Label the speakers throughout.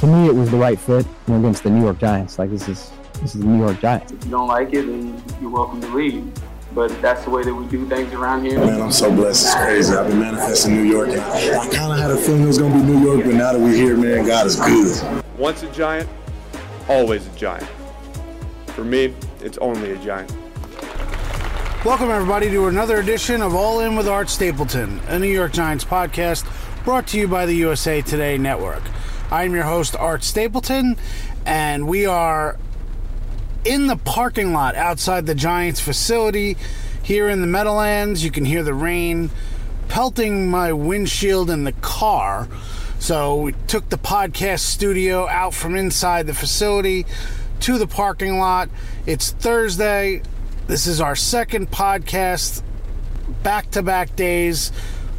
Speaker 1: to me, it was the right fit you know, against the New York Giants. Like this is this is the New York Giants.
Speaker 2: If you don't like it, then you're welcome to leave. But that's the way that we do things around here.
Speaker 3: Man, I'm so blessed. It's crazy. I've been manifesting New York, and I, I kind of had a feeling it was going to be New York, but now that we're here, man, God is good.
Speaker 4: Once a giant, always a giant. For me, it's only a giant.
Speaker 5: Welcome, everybody, to another edition of All In with Art Stapleton, a New York Giants podcast brought to you by the USA Today Network. I'm your host, Art Stapleton, and we are in the parking lot outside the Giants facility here in the Meadowlands. You can hear the rain pelting my windshield in the car. So we took the podcast studio out from inside the facility to the parking lot. It's Thursday. This is our second podcast back to back days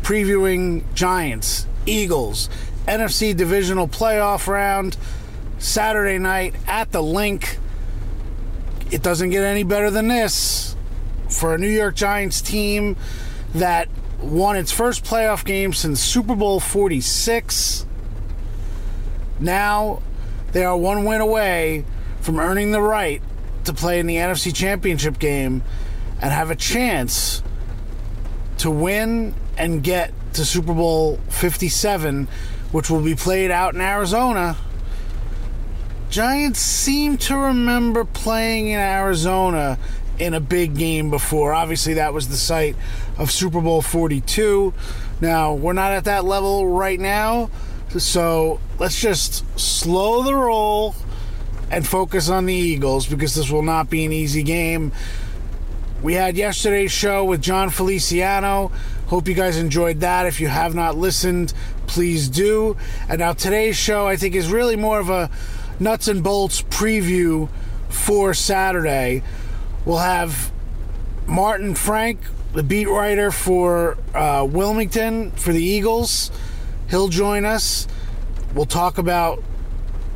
Speaker 5: previewing Giants, Eagles, NFC divisional playoff round Saturday night at the Linc. It doesn't get any better than this for a New York Giants team that won its first playoff game since Super Bowl 46. Now they are one win away from earning the right to play in the NFC Championship game and have a chance to win and get to Super Bowl 57, which will be played out in Arizona. Giants seem to remember playing in Arizona in a big game before. Obviously, that was the site of Super Bowl 42. Now, we're not at that level right now, so let's just slow the roll and focus on the Eagles because this will not be an easy game. We had yesterday's show with Jon Feliciano. Hope you guys enjoyed that. If you have not listened, please do. And now today's show, I think, is really more of a nuts and bolts preview for Saturday. We'll have Martin Frank, the beat writer for uh, Wilmington for the Eagles. He'll join us. We'll talk about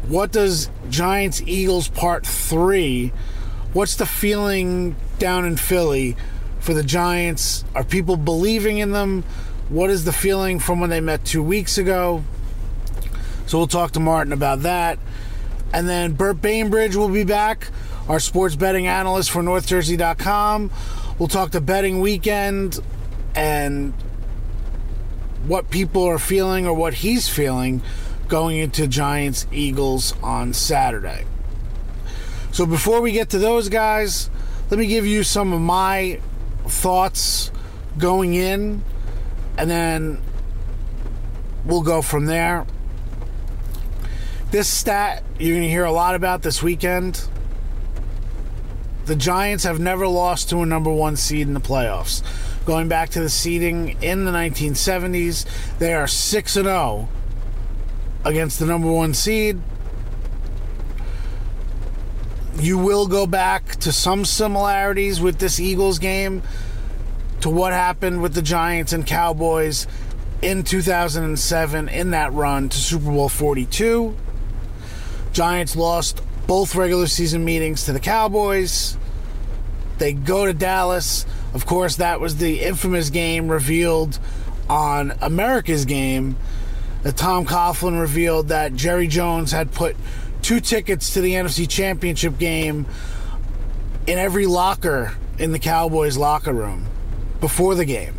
Speaker 5: what does Giants Eagles Part 3, what's the feeling down in Philly for the Giants? Are people believing in them? What is the feeling from when they met two weeks ago? So we'll talk to Martin about that. And then Burt Bainbridge will be back, our sports betting analyst for NorthJersey.com. We'll talk to betting weekend and what people are feeling or what he's feeling going into Giants Eagles on Saturday. So before we get to those guys, let me give you some of my thoughts going in, and then we'll go from there. This stat you're going to hear a lot about this weekend. The Giants have never lost to a number one seed in the playoffs. Going back to the seeding in the 1970s, they are 6 0 against the number one seed. You will go back to some similarities with this Eagles game to what happened with the Giants and Cowboys in 2007 in that run to Super Bowl 42. Giants lost both regular season meetings to the Cowboys. They go to Dallas. Of course, that was the infamous game revealed on America's game that Tom Coughlin revealed that Jerry Jones had put two tickets to the NFC Championship game in every locker in the Cowboys locker room before the game.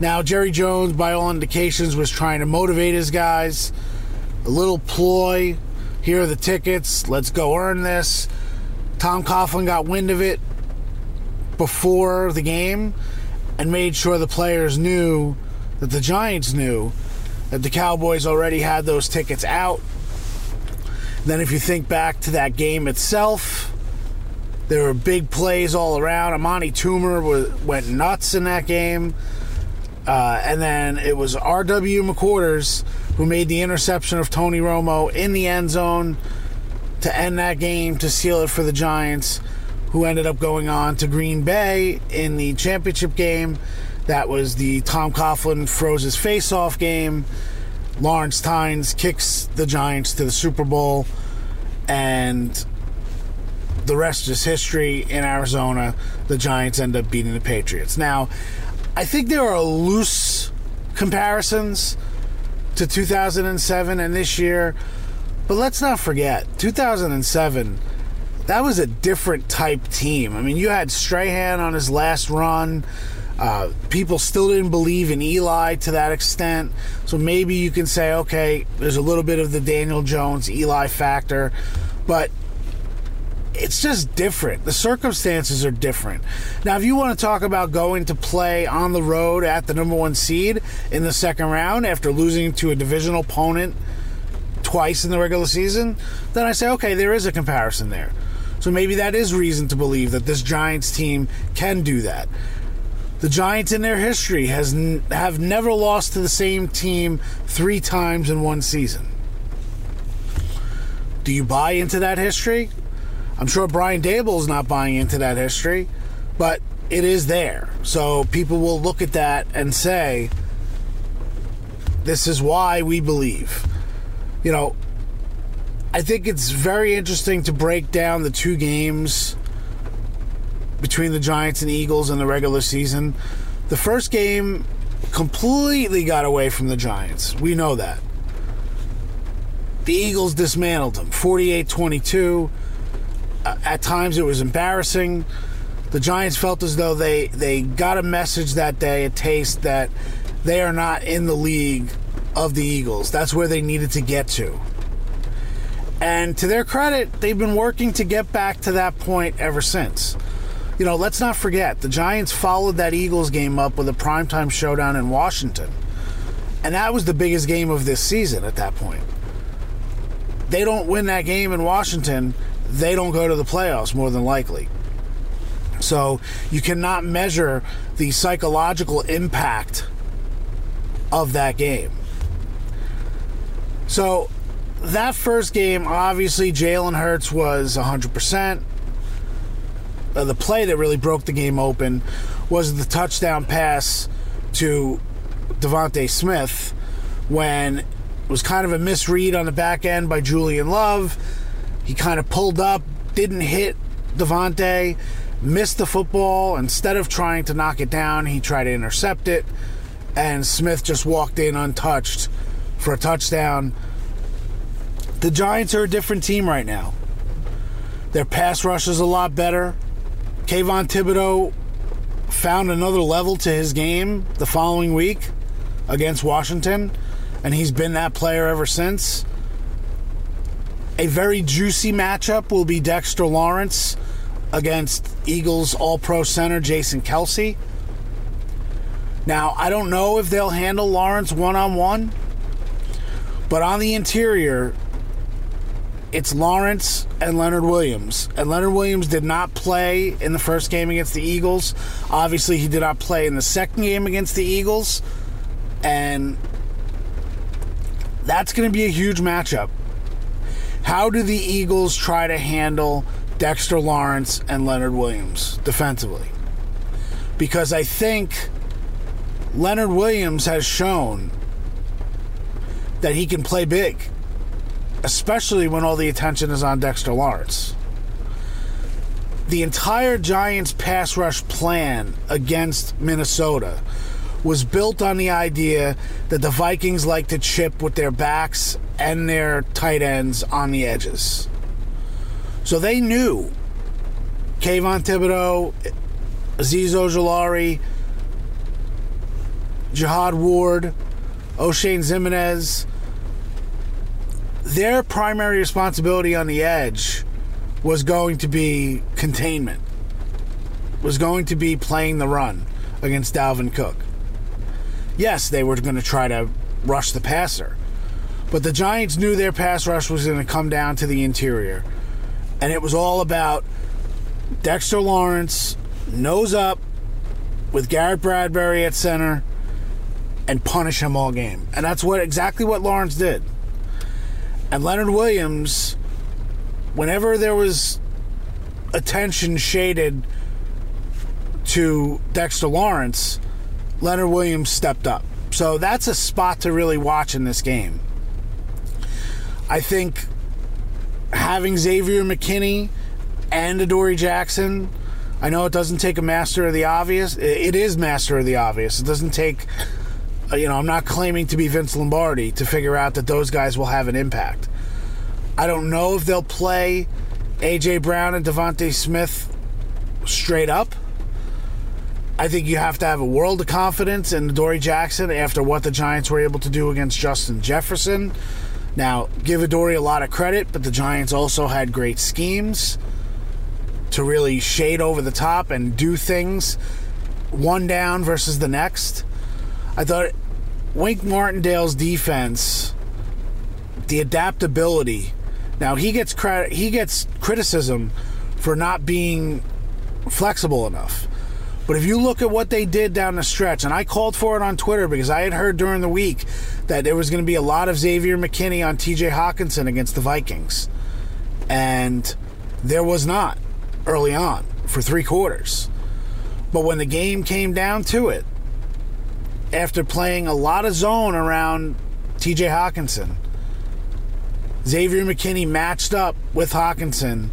Speaker 5: Now, Jerry Jones, by all indications, was trying to motivate his guys. A little ploy. Here are the tickets. Let's go earn this. Tom Coughlin got wind of it before the game and made sure the players knew that the Giants knew that the Cowboys already had those tickets out. Then, if you think back to that game itself, there were big plays all around. Amani Toomer was, went nuts in that game. Uh, and then it was R.W. McQuarters who made the interception of Tony Romo in the end zone to end that game to seal it for the Giants, who ended up going on to Green Bay in the championship game. That was the Tom Coughlin froze his face off game. Lawrence Tynes kicks the Giants to the Super Bowl, and the rest is history in Arizona. The Giants end up beating the Patriots. Now, I think there are loose comparisons to 2007 and this year, But let's not forget, 2007, that was a different type team. I mean, you had Strahan on his last run. Uh, people still didn't believe in Eli to that extent. So maybe you can say, okay, there's a little bit of the Daniel Jones Eli factor. But it's just different. The circumstances are different. Now, if you want to talk about going to play on the road at the number one seed in the second round after losing to a divisional opponent twice in the regular season, then I say, okay, there is a comparison there. So maybe that is reason to believe that this Giants team can do that. The Giants in their history has n- have never lost to the same team three times in one season. Do you buy into that history? I'm sure Brian Daboll is not buying into that history, but it is there. So people will look at that and say, this is why we believe. You know, I think it's very interesting to break down the two games between the Giants and Eagles in the regular season. The first game completely got away from the Giants. We know that. The Eagles dismantled them 48 22. Uh, at times it was embarrassing. The Giants felt as though they, they got a message that day, a taste that they are not in the league of the Eagles. That's where they needed to get to. And to their credit, they've been working to get back to that point ever since. You know, let's not forget, the Giants followed that Eagles game up with a primetime showdown in Washington. And that was the biggest game of this season at that point. They don't win that game in Washington, they don't go to the playoffs more than likely. So you cannot measure the psychological impact of that game. So that first game, obviously, Jalen Hurts was 100%. Uh, the play that really broke the game open was the touchdown pass to DeVonta Smith when it was kind of a misread on the back end by Julian Love. He kind of pulled up, didn't hit DeVonta, missed the football. Instead of trying to knock it down, he tried to intercept it, and Smith just walked in untouched for a touchdown. The Giants are a different team right now. Their pass rush is a lot better. Kayvon Thibodeaux found another level to his game the following week against Washington, and he's been that player ever since. A very juicy matchup will be Dexter Lawrence against Eagles All Pro center Jason Kelce. Now, I don't know if they'll handle Lawrence one on one, but on the interior, it's Lawrence and Leonard Williams. And Leonard Williams did not play in the first game against the Eagles. Obviously, he did not play in the second game against the Eagles. And that's going to be a huge matchup. How do the Eagles try to handle Dexter Lawrence and Leonard Williams defensively? Because I think Leonard Williams has shown that he can play big especially when all the attention is on Dexter Lawrence. The entire Giants pass rush plan against Minnesota was built on the idea that the Vikings like to chip with their backs and their tight ends on the edges. So they knew Kayvon Thibodeaux, Azeez Ojulari, Jihad Ward, Oshane Ximines, their primary responsibility on the edge was going to be containment, was going to be playing the run against Dalvin Cook. Yes, they were going to try to rush the passer, but the Giants knew their pass rush was going to come down to the interior, and it was all about Dexter Lawrence nose up with Garrett Bradbury at center and punish him all game. And that's what exactly what Lawrence did. And Leonard Williams, whenever there was attention shaded to Dexter Lawrence, Leonard Williams stepped up. So that's a spot to really watch in this game. I think having Xavier McKinney and Adoree Jackson, I know it doesn't take a master of the obvious. It is master of the obvious. It doesn't take uh, you know, I'm not claiming to be Vince Lombardi to figure out that those guys will have an impact. I don't know if they'll play AJ Brown and DeVonta Smith straight up. I think you have to have a world of confidence in Dory Jackson after what the Giants were able to do against Justin Jefferson. Now, give Adoree a lot of credit, but the Giants also had great schemes to really shade over the top and do things one down versus the next. I thought Wink Martindale's defense, the adaptability. Now he gets credit, he gets criticism for not being flexible enough. But if you look at what they did down the stretch, and I called for it on Twitter because I had heard during the week that there was going to be a lot of Xavier McKinney on TJ Hockenson against the Vikings. And there was not early on for three quarters. But when the game came down to it, after playing a lot of zone around TJ Hockenson, Xavier McKinney matched up with Hockenson,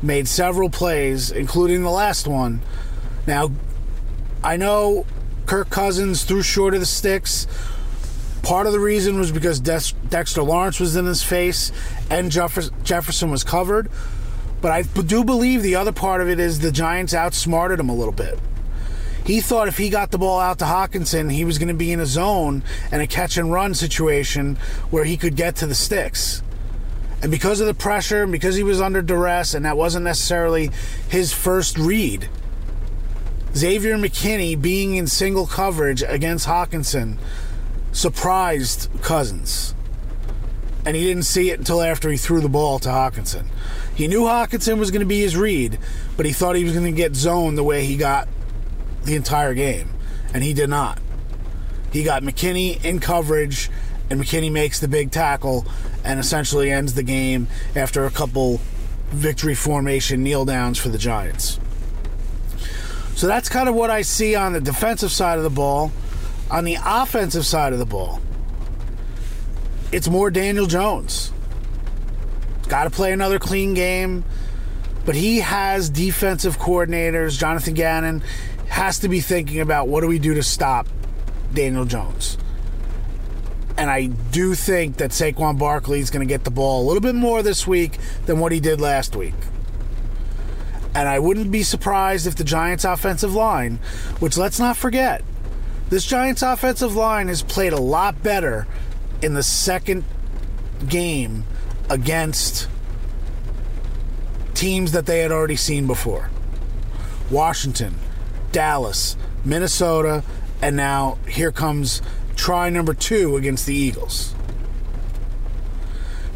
Speaker 5: made several plays, including the last one. Now, I know Kirk Cousins threw short of the sticks. Part of the reason was because Dexter Lawrence was in his face and Jefferson was covered. But I do believe the other part of it is the Giants outsmarted him a little bit. He thought if he got the ball out to Hockenson, he was going to be in a zone and a catch and run situation where he could get to the sticks. And because of the pressure and because he was under duress and that wasn't necessarily his first read, Xavier McKinney being in single coverage against Hockenson surprised Cousins. And he didn't see it until after he threw the ball to Hockenson. He knew Hockenson was going to be his read, but he thought he was going to get zoned the way he got the entire game. And he did not. He got McKinney in coverage, and McKinney makes the big tackle and essentially ends the game after a couple victory formation kneel downs for the Giants. So that's kind of what I see on the defensive side of the ball. On the offensive side of the ball, it's more Daniel Jones. Got to play another clean game, but he has defensive coordinators. Jonathan Gannon has to be thinking about what do we do to stop Daniel Jones. And I do think that Saquon Barkley is going to get the ball a little bit more this week than what he did last week. And I wouldn't be surprised if the Giants' offensive line, which let's not forget, this Giants' offensive line has played a lot better in the second game against teams that they had already seen before Washington, Dallas, Minnesota, and now here comes try number two against the Eagles.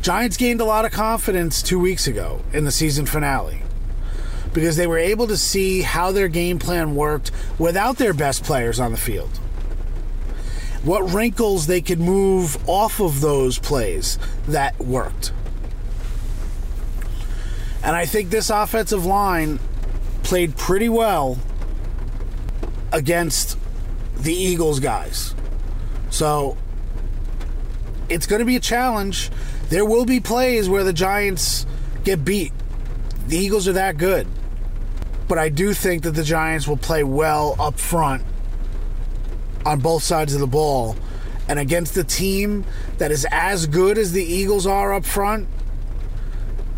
Speaker 5: Giants gained a lot of confidence two weeks ago in the season finale because they were able to see how their game plan worked without their best players on the field. What wrinkles they could move off of those plays that worked. And I think this offensive line played pretty well against the Eagles guys. So it's going to be a challenge. There will be plays where the Giants get beat. The Eagles are that good. But I do think that the Giants will play well up front on both sides of the ball. And against a team that is as good as the Eagles are up front,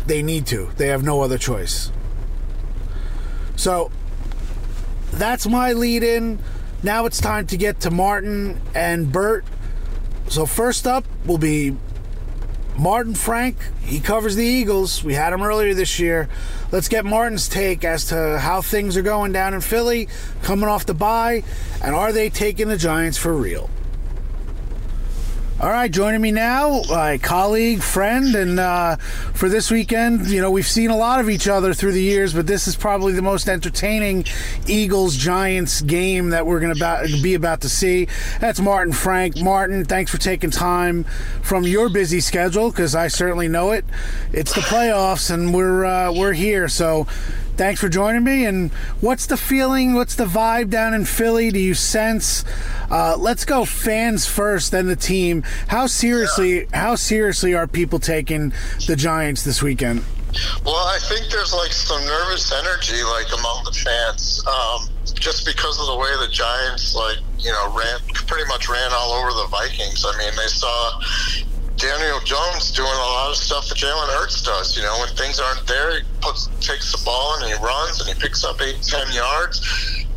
Speaker 5: they need to. They have no other choice. So that's my lead in. Now it's time to get to Martin and Bert. So, first up will be Martin Frank, he covers the Eagles. We had him earlier this year. Let's get Martin's take as to how things are going down in Philly, coming off the bye, and are they taking the Giants for real? All right, joining me now, my colleague, friend, and uh, for this weekend, you know, we've seen a lot of each other through the years, but this is probably the most entertaining Eagles Giants game that we're going to be about to see. That's Martin Frank. Martin, thanks for taking time from your busy schedule because I certainly know it. It's the playoffs, and we're uh, we're here, so thanks for joining me. And what's the feeling? What's the vibe down in Philly? Do you sense? Uh, let's go fans first, then the team. How seriously? How seriously are people taking the Giants this weekend?
Speaker 6: Well, I think there's like some nervous energy like among the fans, um, just because of the way the Giants like you know ran pretty much ran all over the Vikings. I mean, they saw Daniel Jones doing a lot of stuff that Jalen Hurts does. You know, when things aren't there, he puts takes the ball and he runs and he picks up eight, ten yards.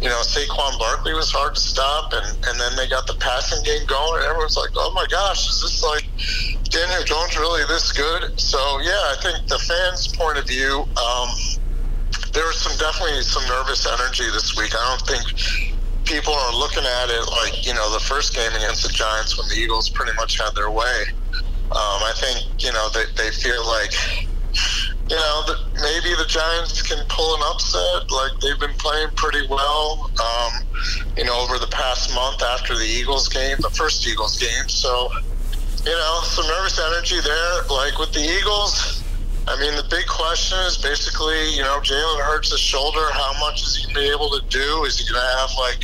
Speaker 6: You know, Saquon Barkley was hard to stop, and and then they got the passing game going, and everyone's like, "Oh my gosh, is this like Daniel Jones really this good?" So yeah, I think the fans' point of view. Um, there was some definitely some nervous energy this week. I don't think people are looking at it like you know the first game against the Giants when the Eagles pretty much had their way. Um, I think you know they, they feel like you know that maybe the Giants can pull an upset. Like they've been playing pretty well, um, you know, over the past month after the Eagles game, the first Eagles game. So you know, some nervous energy there. Like with the Eagles I mean, the big question is basically, you know, Jalen Hurts' shoulder. How much is he going to be able to do? Is he going to have like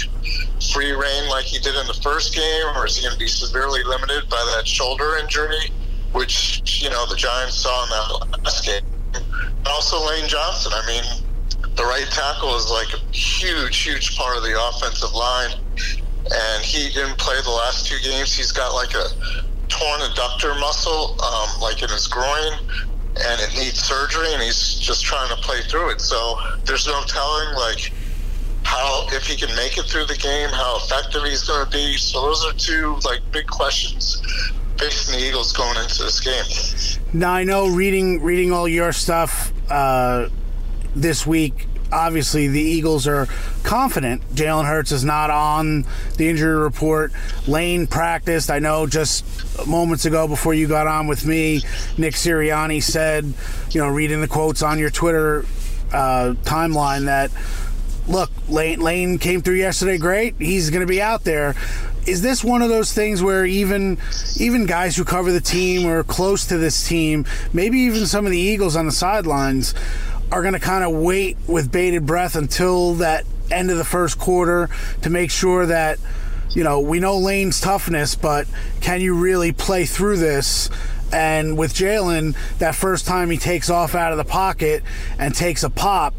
Speaker 6: free reign like he did in the first game, or is he going to be severely limited by that shoulder injury, which you know the Giants saw in that last game? And also Lane Johnson. I mean, the right tackle is like a huge, huge part of the offensive line, and he didn't play the last two games. He's got like a torn adductor muscle, um, like in his groin and it needs surgery, and he's just trying to play through it. So there's no telling, like, how if he can make it through the game, how effective he's going to be. So those are two like big questions facing the Eagles going into this game.
Speaker 5: Now I know reading reading all your stuff uh, this week obviously the Eagles are confident Jalen Hurts is not on the injury report. Lane practiced. I know just moments ago before you got on with me, Nick Sirianni said, you know, reading the quotes on your Twitter uh, timeline that look, Lane, Lane came through yesterday great. He's going to be out there. Is this one of those things where even even guys who cover the team or close to this team, maybe even some of the Eagles on the sidelines, are going to kind of wait with bated breath until that end of the first quarter to make sure that you know we know Lane's toughness, but can you really play through this? And with Jalen, that first time he takes off out of the pocket and takes a pop,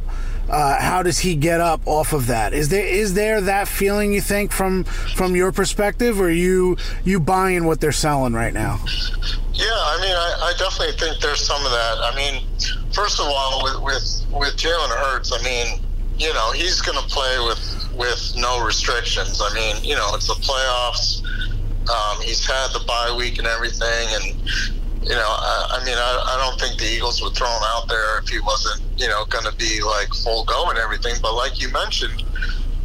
Speaker 5: uh, how does he get up off of that? Is there is there that feeling you think from from your perspective, or you you buying what they're selling right now?
Speaker 6: Yeah, I mean, I, I definitely think there's some of that. I mean, first of all, with with, with Jalen Hurts, I mean, you know, he's going to play with with no restrictions. I mean, you know, it's the playoffs. Um, he's had the bye week and everything, and you know, I, I mean, I, I don't think the Eagles would throw him out there if he wasn't, you know, going to be like full go and everything. But like you mentioned,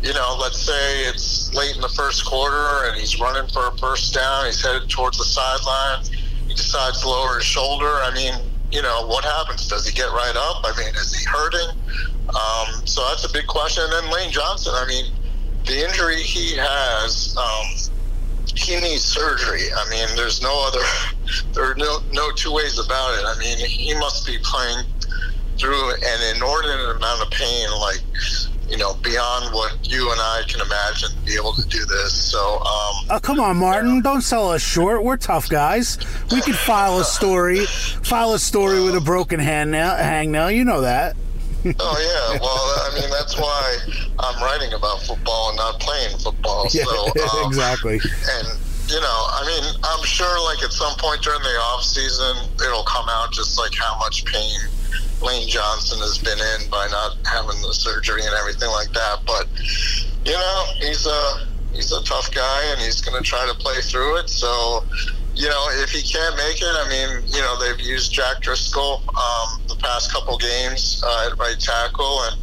Speaker 6: you know, let's say it's late in the first quarter and he's running for a first down, he's headed towards the sideline, he decides to lower his shoulder. I mean, you know, what happens? Does he get right up? I mean, is he hurting? Um, so that's a big question. And then Lane Johnson, I mean, the injury he has, um, he needs surgery. I mean, there's no other, there are no, no two ways about it. I mean, he must be playing through an inordinate amount of pain, like, you know, beyond what you and I can imagine to be able to do this. So, um,
Speaker 5: oh, come on, Martin, don't sell us short. We're tough guys. We could file a story, file a story with a broken hand nail, hangnail. You know that.
Speaker 6: oh yeah, well, I mean that's why I'm writing about football and not playing football.
Speaker 5: Yeah,
Speaker 6: so um,
Speaker 5: exactly.
Speaker 6: And you know, I mean, I'm sure like at some point during the off season, it'll come out just like how much pain Lane Johnson has been in by not having the surgery and everything like that. But you know, he's a he's a tough guy and he's going to try to play through it. So you know, if he can't make it, I mean, you know, they've used Jack Driscoll um, the past couple games uh, at right tackle, and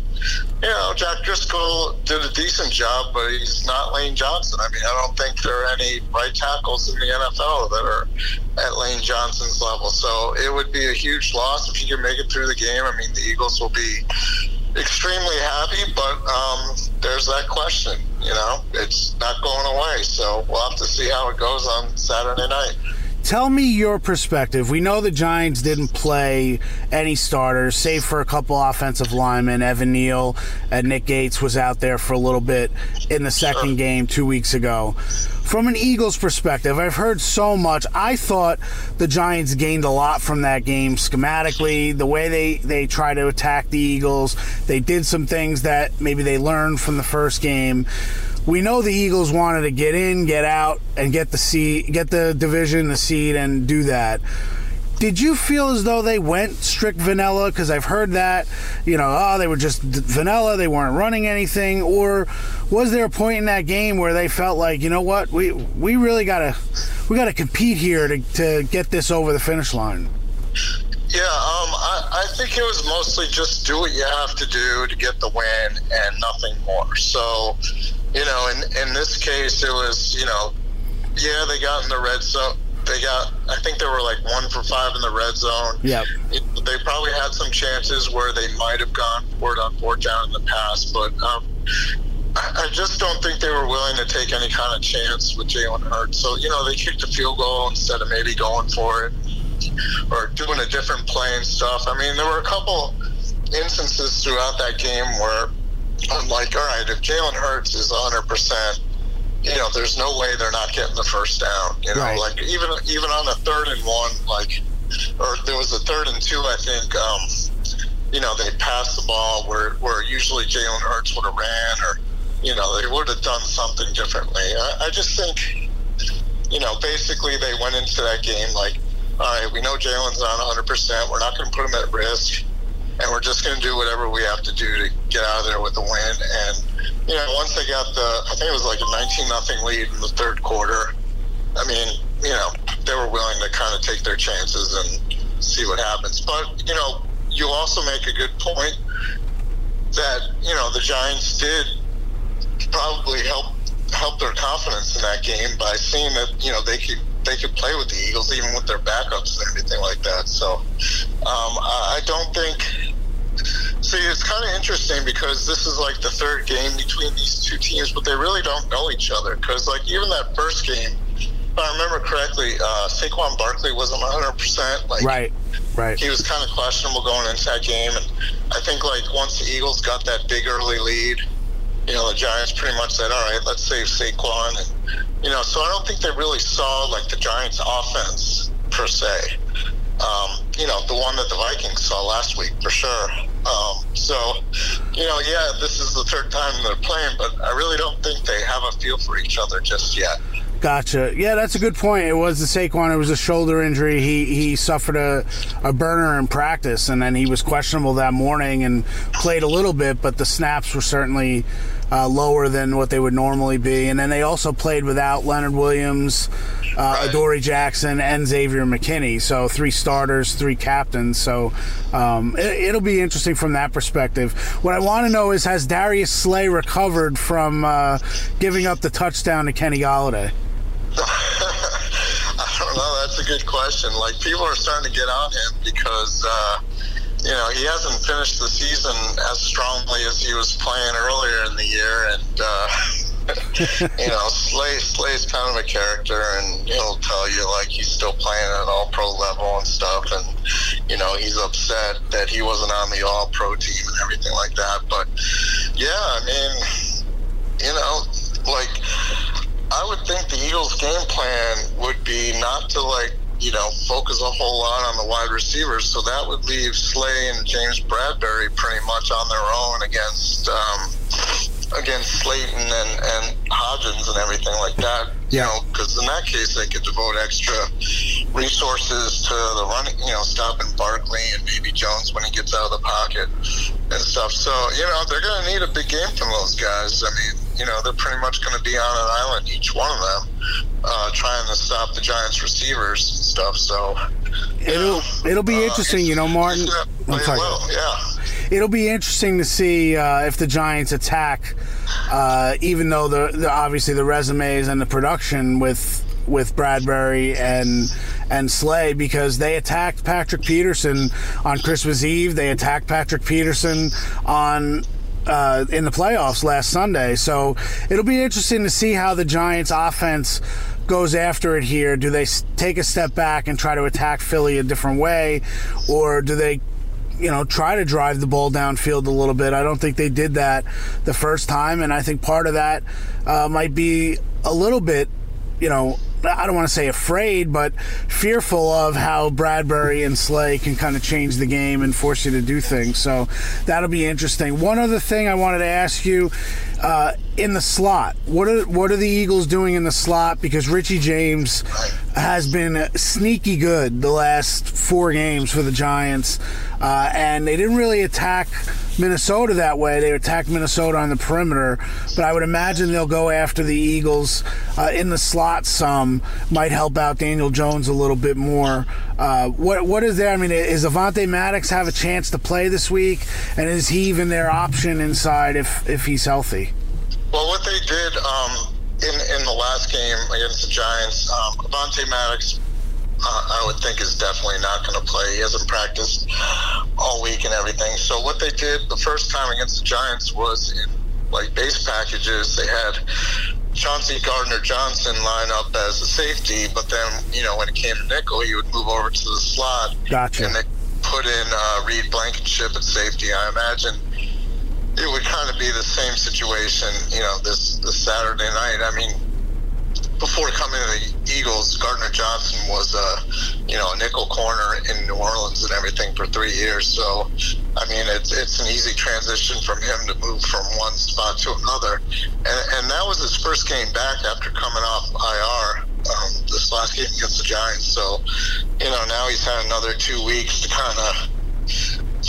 Speaker 6: you know, Jack Driscoll did a decent job, but he's not Lane Johnson. I mean, I don't think there are any right tackles in the NFL that are at Lane Johnson's level. So it would be a huge loss if he can make it through the game. I mean, the Eagles will be extremely happy, but um, there's that question. You know, it's not going away. So we'll have to see how it goes on Saturday night.
Speaker 5: Tell me your perspective. We know the Giants didn't play any starters, save for a couple offensive linemen. Evan Neal and Nick Gates was out there for a little bit in the second game two weeks ago. From an Eagles perspective, I've heard so much. I thought the Giants gained a lot from that game schematically, the way they, they try to attack the Eagles. They did some things that maybe they learned from the first game we know the Eagles wanted to get in, get out, and get the seed, get the division, the seed, and do that. Did you feel as though they went strict vanilla? Because I've heard that, you know, oh, they were just vanilla, they weren't running anything, or was there a point in that game where they felt like, you know what, we we really gotta we gotta compete here to to get this over the finish line?
Speaker 6: Yeah, um, I, I think it was mostly just do what you have to do to get the win and nothing more. So, you know, in in this case, it was you know, yeah, they got in the red zone. They got, I think they were like one for five in the red zone. Yeah. They probably had some chances where they might have gone for it on fourth down in the past, but um, I I just don't think they were willing to take any kind of chance with Jalen Hurts. So, you know, they kicked a field goal instead of maybe going for it or doing a different play and stuff. I mean, there were a couple instances throughout that game where I'm like, all right, if Jalen Hurts is 100%, you know, there's no way they're not getting the first down. You know,
Speaker 5: Right.
Speaker 6: like even even on the third and one, like, or there was a third and two, I think. Um, you know, they passed the ball where where usually Jalen Hurts would have ran, or you know, they would have done something differently. I, I just think, you know, basically they went into that game like, all right, we know Jalen's not 100. percent We're not going to put him at risk, and we're just going to do whatever we have to do to get out of there with a win. And you know, once they got the, I think it was like a 19 nothing lead in the third quarter. I mean, you know, they were willing to kind of take their chances and see what happens. But you know, you also make a good point that you know the Giants did probably help help their confidence in that game by seeing that you know they could they could play with the Eagles even with their backups and everything like that. So um, I I don't think. See, it's kind of interesting because this is like the third game between these two teams, but they really don't know each other. Because like even that first game, if I remember correctly, uh, Saquon Barkley wasn't 100. percent Like
Speaker 5: Right, right.
Speaker 6: he was kind of questionable going into that game. And I think like once the Eagles got that big early lead, you know, the Giants pretty much said, all right, let's save Saquon. And, you know, so I don't think they really saw like the Giants offense per se. Um, you know, the one that the Vikings saw last week for sure. Um, so, you know, yeah, this is the third time they're playing, but I really don't think they have a feel for each other just yet.
Speaker 5: Gotcha. Yeah, that's a good point. It was the Saquon. It was a shoulder injury. He he suffered a, a burner in practice, and then he was questionable that morning and played a little bit, but the snaps were certainly uh, lower than what they would normally be. And then they also played without Leonard Williams, uh, Adoree Jackson, and Xavier McKinney. So three starters, three captains. So um, it, it'll be interesting from that perspective. What I want to know is has Darius Slay recovered from uh, giving up the touchdown to Kenny Golladay?
Speaker 6: I don't know. That's a good question. Like people are starting to get on him because uh, you know he hasn't finished the season as strongly as he was playing earlier in the year, and uh, you know Slay Slay's kind of a character, and he'll tell you like he's still playing at all pro level and stuff, and you know he's upset that he wasn't on the all pro team and everything like that. But yeah, I mean, you know, like I would think the Eagles' game plan would be not to like you know focus a whole lot on the wide receivers. So that would leave Slay and James Bradberry pretty much on their own against um, against Slayton and, and Hodgins and everything like that.
Speaker 5: Yeah.
Speaker 6: You know, because in that case they could devote extra resources to the running, you know, stopping Barkley and maybe Jones when he gets out of the pocket and stuff. So you know they're going to need a big game from those guys. I mean, you know, they're pretty much going to be on an island, each one of them, uh, trying to stop the Giants' receivers and stuff. So
Speaker 5: It'll it'll be
Speaker 6: uh,
Speaker 5: interesting, you know, Martin. I'm sorry.
Speaker 6: well, yeah.
Speaker 5: It'll be interesting to see uh, if the Giants attack, uh, even though the, the obviously the resumes and the production with with Bradberry and and Slay because they attacked Patrick Peterson on Christmas Eve. They attacked Patrick Peterson on uh, in the playoffs last Sunday. So it'll be interesting to see how the Giants' offense goes after it here. Do they take a step back and try to attack Philly a different way, or do they? You know, try to drive the ball downfield a little bit. I don't think they did that the first time, and I think part of that uh, might be a little bit you know, I don't want to say afraid, but fearful of how Bradberry and Slay can kind of change the game and force you to do things. So that'll be interesting. One other thing I wanted to ask you uh, in the slot, what are what are the Eagles doing in the slot? Because Richie James has been sneaky good the last four games for the Giants, uh, and they didn't really attack Minnesota that way. They attacked Minnesota on the perimeter, but I would imagine they'll go after the Eagles uh, in the slot. Some might help out Daniel Jones a little bit more. Uh, what what is there? I mean, is Avonte Maddox have a chance to play this week, and is he even their option inside if if he's healthy?
Speaker 6: Well, what they did um, in in the last game against the Giants, um, Avonte Maddox uh, I would think is definitely not going to play. He hasn't practiced all week and everything. So what they did the first time against the Giants was in like base packages. They had Chauncey Gardner Johnson line up as a safety, but then you know when it came to nickel, he would move over to the slot.
Speaker 5: Gotcha.
Speaker 6: And they put in uh, Reed Blankenship at safety. I imagine it would kind of be the same situation, you know, this this Saturday night. I mean, before coming to the Eagles, Gardner Johnson was a you know a nickel corner in New Orleans and everything for three years. So, I mean, it's it's an easy transition from him to move from one spot to another, and, and that was his first game back after coming off IR. Um, this last game against the Giants, so you know now he's had another two weeks to kind of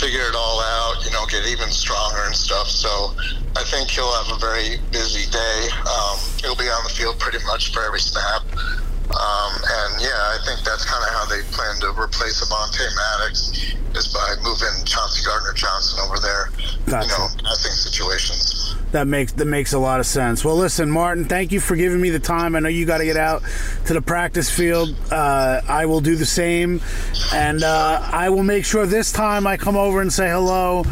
Speaker 6: figure it all out, you know, get even stronger and stuff. So I think he'll have a very busy day. Um, he'll be on the field pretty much for every snap. Um, and yeah, I think that's kind of how they plan to replace Avonte Maddox is by moving Chauncey Gardner Johnson over there,
Speaker 5: Gotcha.
Speaker 6: you know, passing situations.
Speaker 5: That makes that makes a lot of sense. Well, listen, Martin, thank you for giving me the time. I know you got to get out to the practice field. Uh, I will do the same, and uh, I will make sure this time I come over and say hello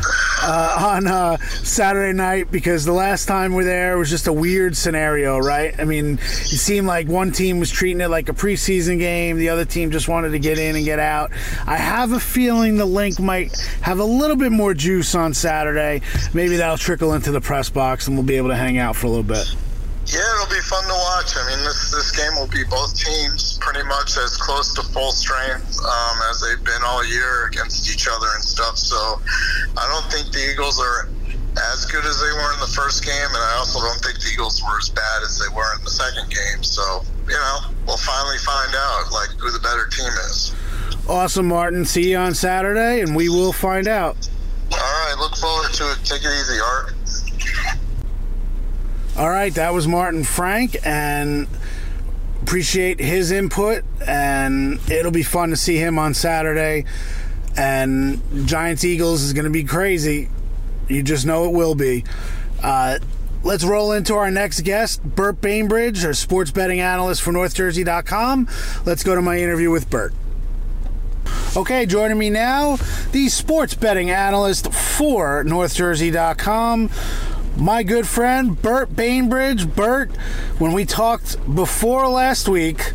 Speaker 5: uh, on uh, Saturday night because the last time we're there was just a weird scenario, right? I mean, it seemed like one team was treating it like a preseason game, the other team just wanted to get in and get out. I have a feeling the Linc might have a little bit more juice on Saturday. Maybe that'll trickle into the press box and we'll be able to hang out for a little bit.
Speaker 6: Yeah, it'll be fun to watch. I mean, this this game will be both teams pretty much as close to full strength um, as they've been all year against each other and stuff. So I don't think the Eagles are as good as they were in the first game, and I also don't think the Eagles were as bad as they were in the second game. So you know, we'll finally find out like who the better team is.
Speaker 5: Awesome, Martin. See you on Saturday, and we will find out.
Speaker 6: All right, look forward to it. Take it easy, Art.
Speaker 5: All right, that was Martin Frank, and appreciate his input. And it'll be fun to see him on Saturday. And Giants Eagles is going to be crazy. You just know it will be. Uh, let's roll into our next guest, Burt Bainbridge, our sports betting analyst for NorthJersey.com. Let's go to my interview with Burt. Okay, joining me now, the sports betting analyst for NorthJersey.com my good friend Burt Bainbridge. Burt, when we talked before last week,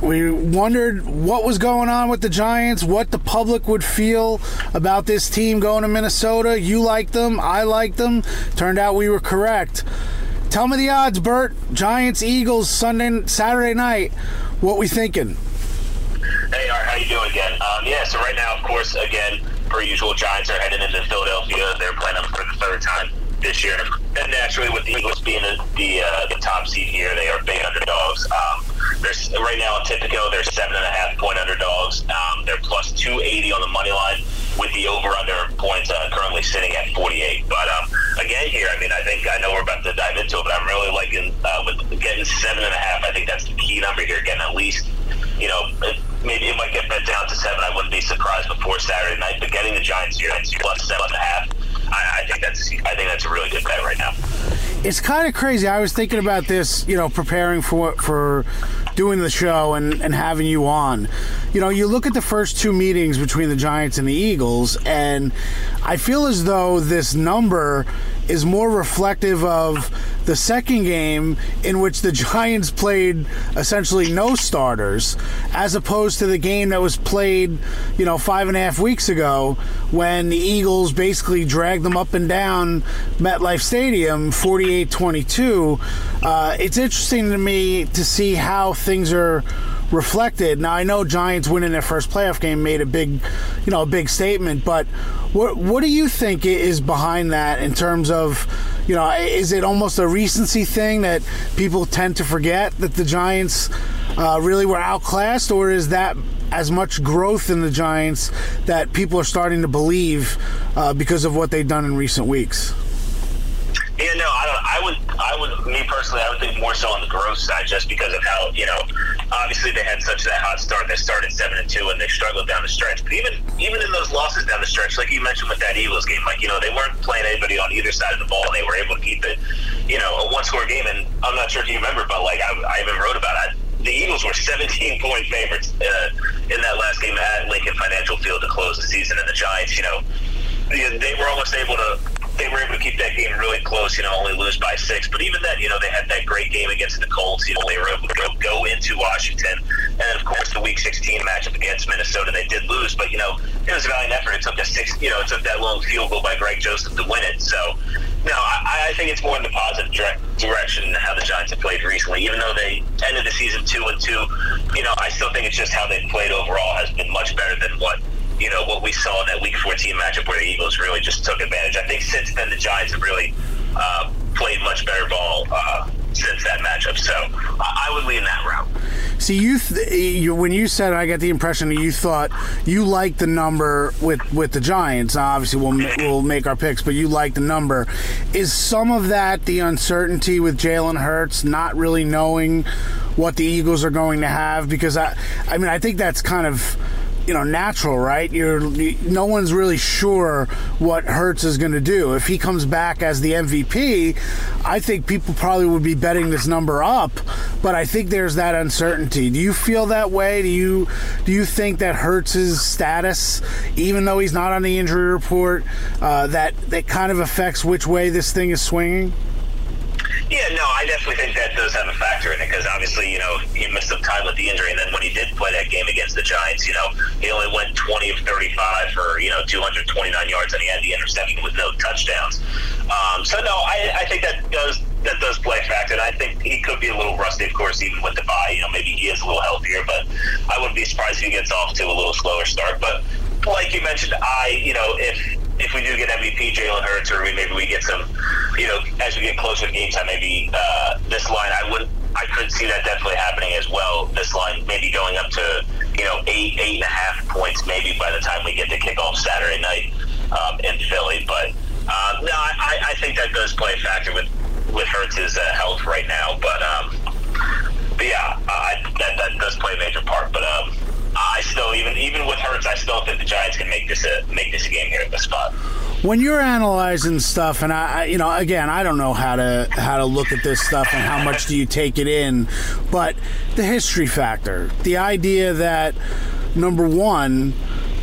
Speaker 5: we wondered what was going on with the Giants, what the public would feel about this team going to Minnesota. You liked them, I liked them. Turned out we were correct. Tell me the odds, Burt. Giants, Eagles, Sunday, Saturday night. What we thinking?
Speaker 7: Hey, Art, how you doing again? Um, yeah, so right now, of course, again, per usual, Giants are heading into Philadelphia. They're playing them for the third time this year. And naturally, with the Eagles being the the, uh, the top seed here, they are big underdogs. Um, there's right now in Tipico, they're seven and a half point underdogs. Um, they're plus two eighty on the money line, with the over under points uh, currently sitting at forty eight. But um, again, here, I mean, I think I know we're about to dive into it, but I'm really liking uh, with getting seven and a half. I think that's the key number here. Getting at least, you know. Maybe it might get bet down to seven. I wouldn't be surprised before Saturday night. But getting the Giants here, plus seven and a half, I, I think that's I think that's a really good bet right now.
Speaker 5: It's kind of crazy. I was thinking about this, you know, preparing for for doing the show and, and having you on. You know, you look at the first two meetings between the Giants and the Eagles, and I feel as though this number is more reflective of the second game in which the Giants played essentially no starters, as opposed to the game that was played, you know, five and a half weeks ago when the Eagles basically dragged them up and down MetLife Stadium 48 22. Uh, it's interesting to me to see how things are reflected. Now I know Giants winning their first playoff game made a big, you know, a big statement, but what what do you think is behind that in terms of, you know, is it almost a recency thing that people tend to forget that the Giants uh, really were outclassed, or is that as much growth in the Giants that people are starting to believe uh, because of what they've done in recent weeks?
Speaker 7: Yeah, no, I don't. I would, I would, me personally, I would think more so on the growth side, just because of how you know, obviously they had such that hot start. They started seven and two, and they struggled down the stretch. But even, even in those losses down the stretch, like you mentioned with that Eagles game, like you know, they weren't playing anybody on either side of the ball, and they were able to keep it, you know, a one-score game. And I'm not sure if you remember, but like I, I even wrote about it. The Eagles were 17 point favorites uh, in that last game at Lincoln Financial Field to close the season, and the Giants, you know, they were almost able to they were able to keep that game really close, you know, only lose by six. But even then, you know, they had that great game against the Colts. You know, they were able to go, go into Washington. And then, of course, the Week 16 matchup against Minnesota, they did lose. But, you know, it was a valiant effort. It took a six, you know, it took that long field goal by Greg Joseph to win it. So, no, I, I think it's more in the positive dire- direction how the Giants have played recently. Even though they ended the season two and two, you know, I still think it's just how they've played overall has been much better than what you know what we saw in that Week 14 matchup where the Eagles really just took advantage. I think since then the Giants have really uh, played much better ball uh, since that matchup. So I would lean that route.
Speaker 5: See, you, th- you when you said I got the impression that you thought you liked the number with, with the Giants. Obviously, we'll we'll make our picks, but you like the number. Is some of that the uncertainty with Jalen Hurts not really knowing what the Eagles are going to have? Because I, I mean, I think that's kind of you know natural, right? You're no one's really sure what Hurts is going to do. If he comes back as the MVP, I think people probably would be betting this number up. But I think there's that uncertainty. Do you feel that way? Do you do you think that Hurts's status, even though he's not on the injury report, uh, that that kind of affects which way this thing is swinging?
Speaker 7: Yeah, no, I definitely think that does have a factor in it because obviously, you know, he missed some time with the injury, and then when he did play that game against the Giants, you know, he only went 20 of 35 for, you know, 229 yards, and he had the interception with no touchdowns. Um, so, no, I, I think that does that does play a factor, and I think he could be a little rusty, of course, even with the bye. You know, maybe he is a little healthier, but I wouldn't be surprised if he gets off to a little slower start. But like you mentioned, I, you know, if if we do get MVP Jalen Hurts, or maybe we get some, you know, as we get closer to game time, maybe uh, this line, I would, I could see that definitely happening as well. This line maybe going up to, you know, eight, eight and a half points, maybe by the time we get to kickoff Saturday night um, in Philly. But uh, no, I, I think that does play a factor with with Hurts' uh, health right now. But um, but yeah, uh, that that does play a major part. But um, I still, even even with Hurts, I still think the Giants can make this a make this a game here at the spot.
Speaker 5: When you're analyzing stuff, and I, you know, again, I don't know how to how to look at this stuff and how much do you take it in, but the history factor, the idea that number one,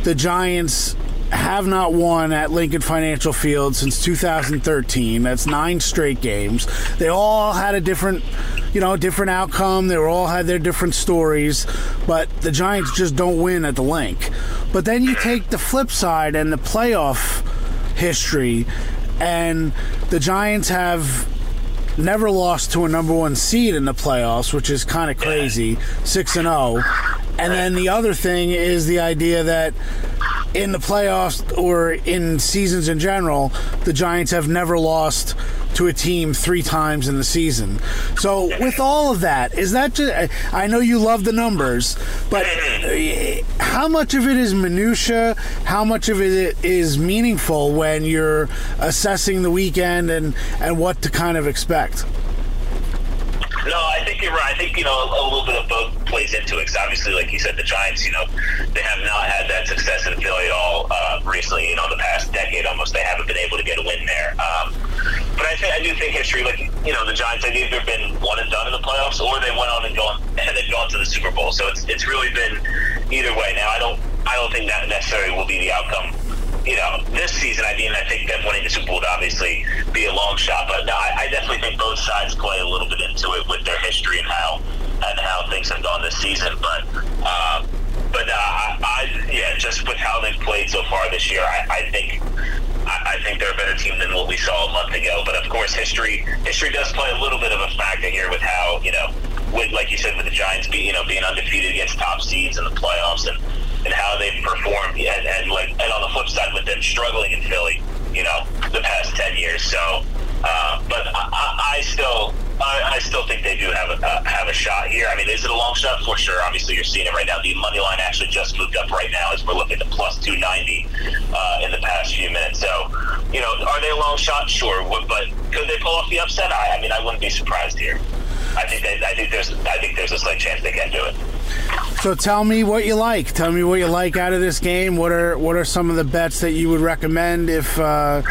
Speaker 5: the Giants have not won at Lincoln Financial Field since 2013. That's nine straight games. They all had a different, you know, different outcome. They all had their different stories, but the Giants just don't win at the Linc. But then you take the flip side and the playoff history, and the Giants have never lost to a number one seed in the playoffs, which is kind of crazy. Six and zero. And then the other thing is the idea that in the playoffs or in seasons in general, the Giants have never lost to a team three times in the season. So, with all of that, is that just? I know you love the numbers, but uh, how much of it is minutia? How much of it is meaningful when you're assessing the weekend and and what to kind of expect?
Speaker 7: You're right. I think you know a, a little bit of both plays into it. Because obviously, like you said, the Giants, you know, they have not had that success in Philly at all uh, recently. You know, the past decade almost, they haven't been able to get a win there. Um, but I, th- I do think history, like you know, the Giants, they've either been one and done in the playoffs, or they went on and gone and they've gone to the Super Bowl. So it's it's really been either way. Now, I don't I don't think that necessarily will be the outcome you know, this season, I mean, I think them winning the Super Bowl would obviously be a long shot, but no, I, I definitely think both sides play a little bit into it with their history and how and how things have gone this season. But uh, but uh, I, I, yeah, just with how they've played so far this year, I, I think. I think they're a better team than what we saw a month ago, but of course, history history does play a little bit of a factor here with how you know, with like you said, with the Giants being you know being undefeated against top seeds in the playoffs and and how they've performed, and, and like, and on the flip side, with them struggling in Philly, you know, the past ten years. So, uh, but I, I still, I, I still think they do have a uh, have a shot here. I mean, is it a long shot for sure? Obviously, you're seeing it right now. The money line actually just moved up right now as we're looking at plus 290 uh, in the past few minutes. So, you know, are they a long shot? Sure, but could they pull off the upset? I, I mean, I wouldn't be surprised here. I think they, I think there's I think there's a slight chance they can do it.
Speaker 5: So tell me what you like. Tell me what you like out of this game. What are what are some of the bets that you would recommend if uh,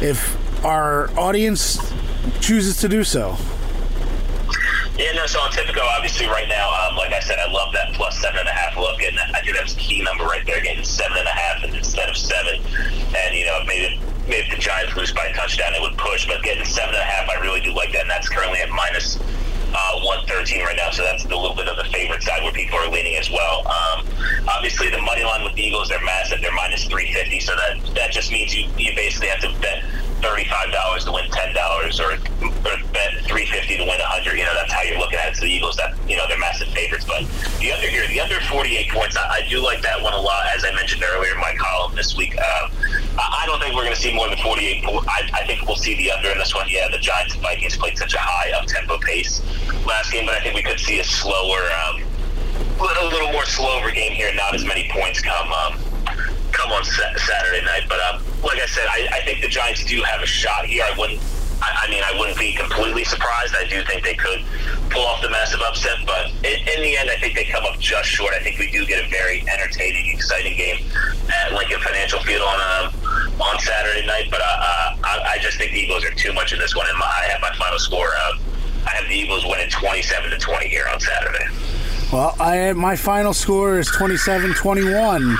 Speaker 5: if our audience chooses to do so?
Speaker 7: Yeah, no. So on Tipico, obviously, right now, um, like I said, I love that plus seven and a half look, and I think that's a key number right there, getting seven and a half instead of seven. And you know, maybe maybe if the Giants lose by a touchdown, it would push, but getting seven and a half, I really do like that, and that's currently at minus uh, 113 right now, so that's a little bit of the favorite side where people are leaning as well. Um, obviously, the money line with the Eagles, they're massive. They're minus 350, so that that just means you, you basically have to bet thirty-five dollars to win ten dollars, or, or bet three fifty to win a hundred. You know, that's how you're looking at it. So the Eagles, that you know, they're massive favorites. But the under here, the under forty-eight points, I, I do like that one a lot. As I mentioned earlier in my column this week, uh, I, I don't think we're going to see more than forty-eight. I, I think we'll see the under in this one. Yeah, the Giants and Vikings played such a high up-tempo pace last game, but I think we could see a slower. Um, a little more slower game here, not as many points come um, come on Saturday night. But um, like I said, I, I, think the Giants do have a shot here. I wouldn't. I, I, mean, I wouldn't be completely surprised. I do think they could pull off the massive upset, but in, in, the end, I think they come up just short. I think we do get a very entertaining, exciting game at Lincoln Financial Field on um, on Saturday night. But uh, uh, I, I, just think the Eagles are too much in this one. And my, I have my final score. Uh, I have the Eagles winning twenty-seven to twenty here on Saturday.
Speaker 5: Well, I my final score is 27-21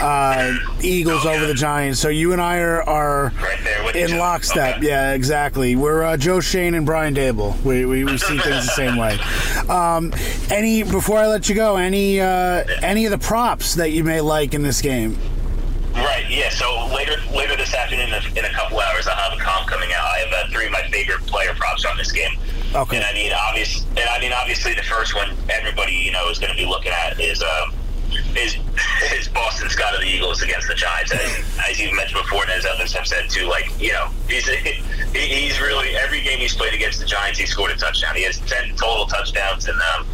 Speaker 5: uh, Eagles over the Giants. So you and I are, are
Speaker 7: right
Speaker 5: in lockstep. Okay. Yeah, exactly. We're uh, Joe Shane and Brian Dable. We, we, we see things the same way. Um, any before I let you go, any uh, any of the props that you may like in this game?
Speaker 7: Right. Yeah. So later later this afternoon, in a, in a couple hours, I'll have a comp coming out. I have uh, three of my favorite player props on this game.
Speaker 5: Okay.
Speaker 7: And I mean, obvious, and I mean, obviously, the first one everybody you know is going to be looking at is um, is is Boston Scott of the Eagles against the Giants. As, as you've mentioned before, and as others have said too, like you know, he's he's really every game he's played against the Giants, he scored a touchdown. He has ten total touchdowns in um,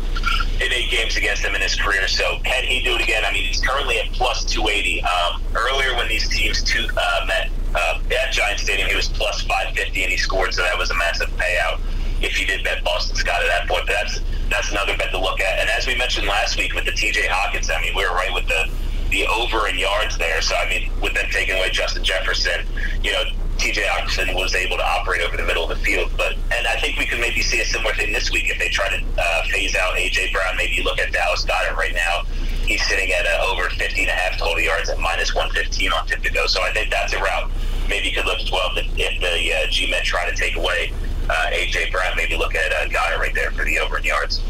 Speaker 7: in eight games against them in his career. So can he do it again? I mean, he's currently at plus two eighty. Um, earlier when these teams two, uh, met uh, at Giant Stadium, he was plus five fifty, and he scored. So that was a massive payout if you did bet Boston Scott at that point. But that's that's another bet to look at. And as we mentioned last week with the T.J. Hockenson, I mean, we were right with the the over in yards there. So I mean, with them taking away Justin Jefferson, you know, T.J. Hockenson was able to operate over the middle of the field. But and I think we could maybe see a similar thing this week if they try to uh, phase out A.J. Brown. Maybe look at Dallas Goedert right now. He's sitting at uh, over 50 and a half total yards at minus 115 on Tipico. So I think that's a route maybe could look as well if the, if the uh, G-Men try to take away AJ Brown. Maybe look at uh, Guy right there for the over in yards.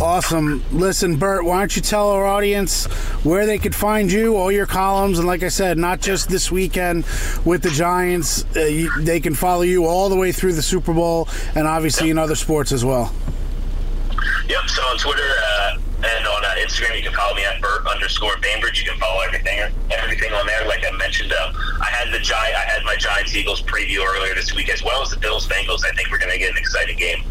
Speaker 5: Awesome. Listen, Bert, why don't you tell our audience where they could find you, all your columns, and like I said, not just this weekend with the Giants. Uh, you, they can follow you all the way through the Super Bowl, and obviously in other sports as well.
Speaker 7: Yep. So on Twitter uh, and uh, Instagram, you can follow me at Bert underscore Bainbridge. You can follow everything everything on there. Like I mentioned, um, I had the Giant, I had my Giants Eagles preview earlier this week, as well as the Bills Bengals. I think we're going to get an exciting game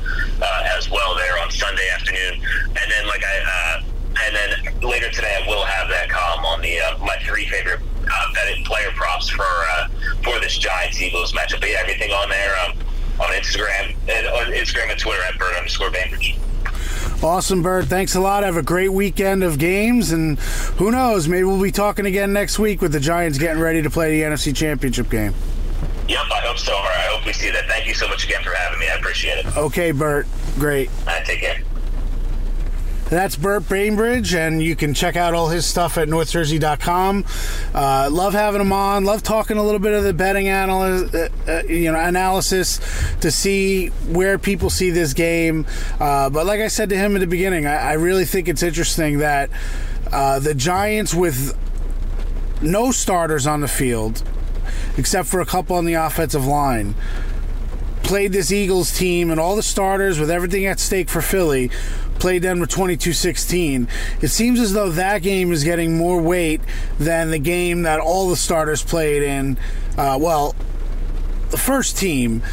Speaker 7: uh, as well there on Sunday afternoon. And then like I. Uh, and then later today, I will have that column on the uh, my three favorite uh, betting player props for uh, for this Giants Eagles matchup. But yeah, everything on there um, on Instagram and on Instagram and Twitter at Bert underscore Bainbridge.
Speaker 5: Awesome, Bert. Thanks a lot. Have a great weekend of games, and who knows? Maybe we'll be talking again next week with the Giants getting ready to play the NFC Championship game.
Speaker 7: Yep, I hope so. I hope we see that. Thank you so much again for having me. I appreciate it.
Speaker 5: Okay, Bert. Great.
Speaker 7: All right, take care.
Speaker 5: That's Bert Bainbridge, and you can check out all his stuff at northjersey.com. Uh, love having him on. Love talking a little bit of the betting analysis, uh, uh, you know, analysis to see where people see this game. Uh, but like I said to him at the beginning, I, I really think it's interesting that uh, the Giants, with no starters on the field, except for a couple on the offensive line, played this Eagles team and all the starters with everything at stake for Philly played Denver 22-16. It seems as though that game is getting more weight than the game that all the starters played in. Uh, well, the first team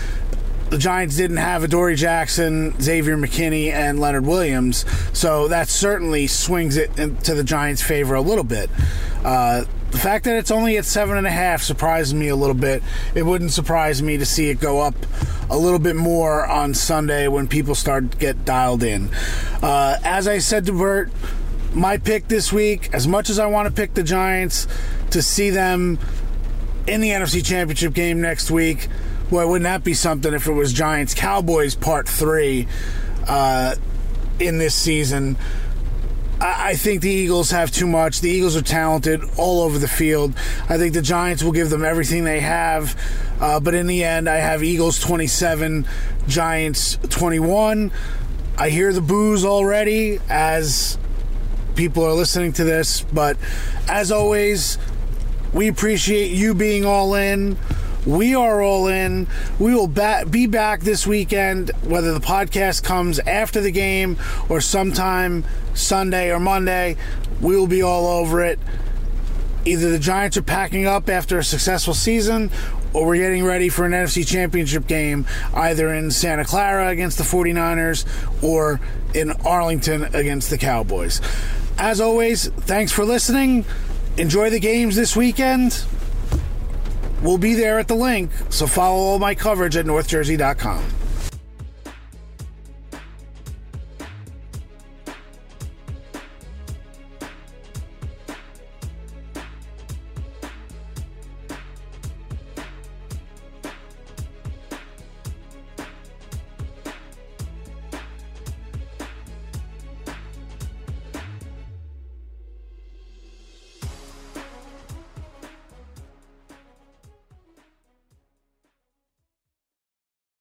Speaker 5: the Giants didn't have Adoree Jackson, Xavier McKinney, and Leonard Williams, so that certainly swings it into the Giants' favor a little bit. Uh, the fact that it's only at seven and a half surprised me a little bit. It wouldn't surprise me to see it go up a little bit more on Sunday when people start to get dialed in. Uh, as I said to Bert, my pick this week, as much as I want to pick the Giants to see them in the NFC Championship game next week, boy, wouldn't that be something if it was Giants Cowboys part three uh, in this season? I think the Eagles have too much. The Eagles are talented all over the field. I think the Giants will give them everything they have. Uh, but in the end, I have Eagles 27, Giants 21. I hear the boos already as people are listening to this. But as always, we appreciate you being all in. We are all in. We will be back this weekend, whether the podcast comes after the game or sometime Sunday or Monday. We will be all over it. Either the Giants are packing up after a successful season or we're getting ready for an NFC Championship game, either in Santa Clara against the 49ers or in Arlington against the Cowboys. As always, thanks for listening. Enjoy the games this weekend will be there at the Linc, so follow all my coverage at northjersey.com.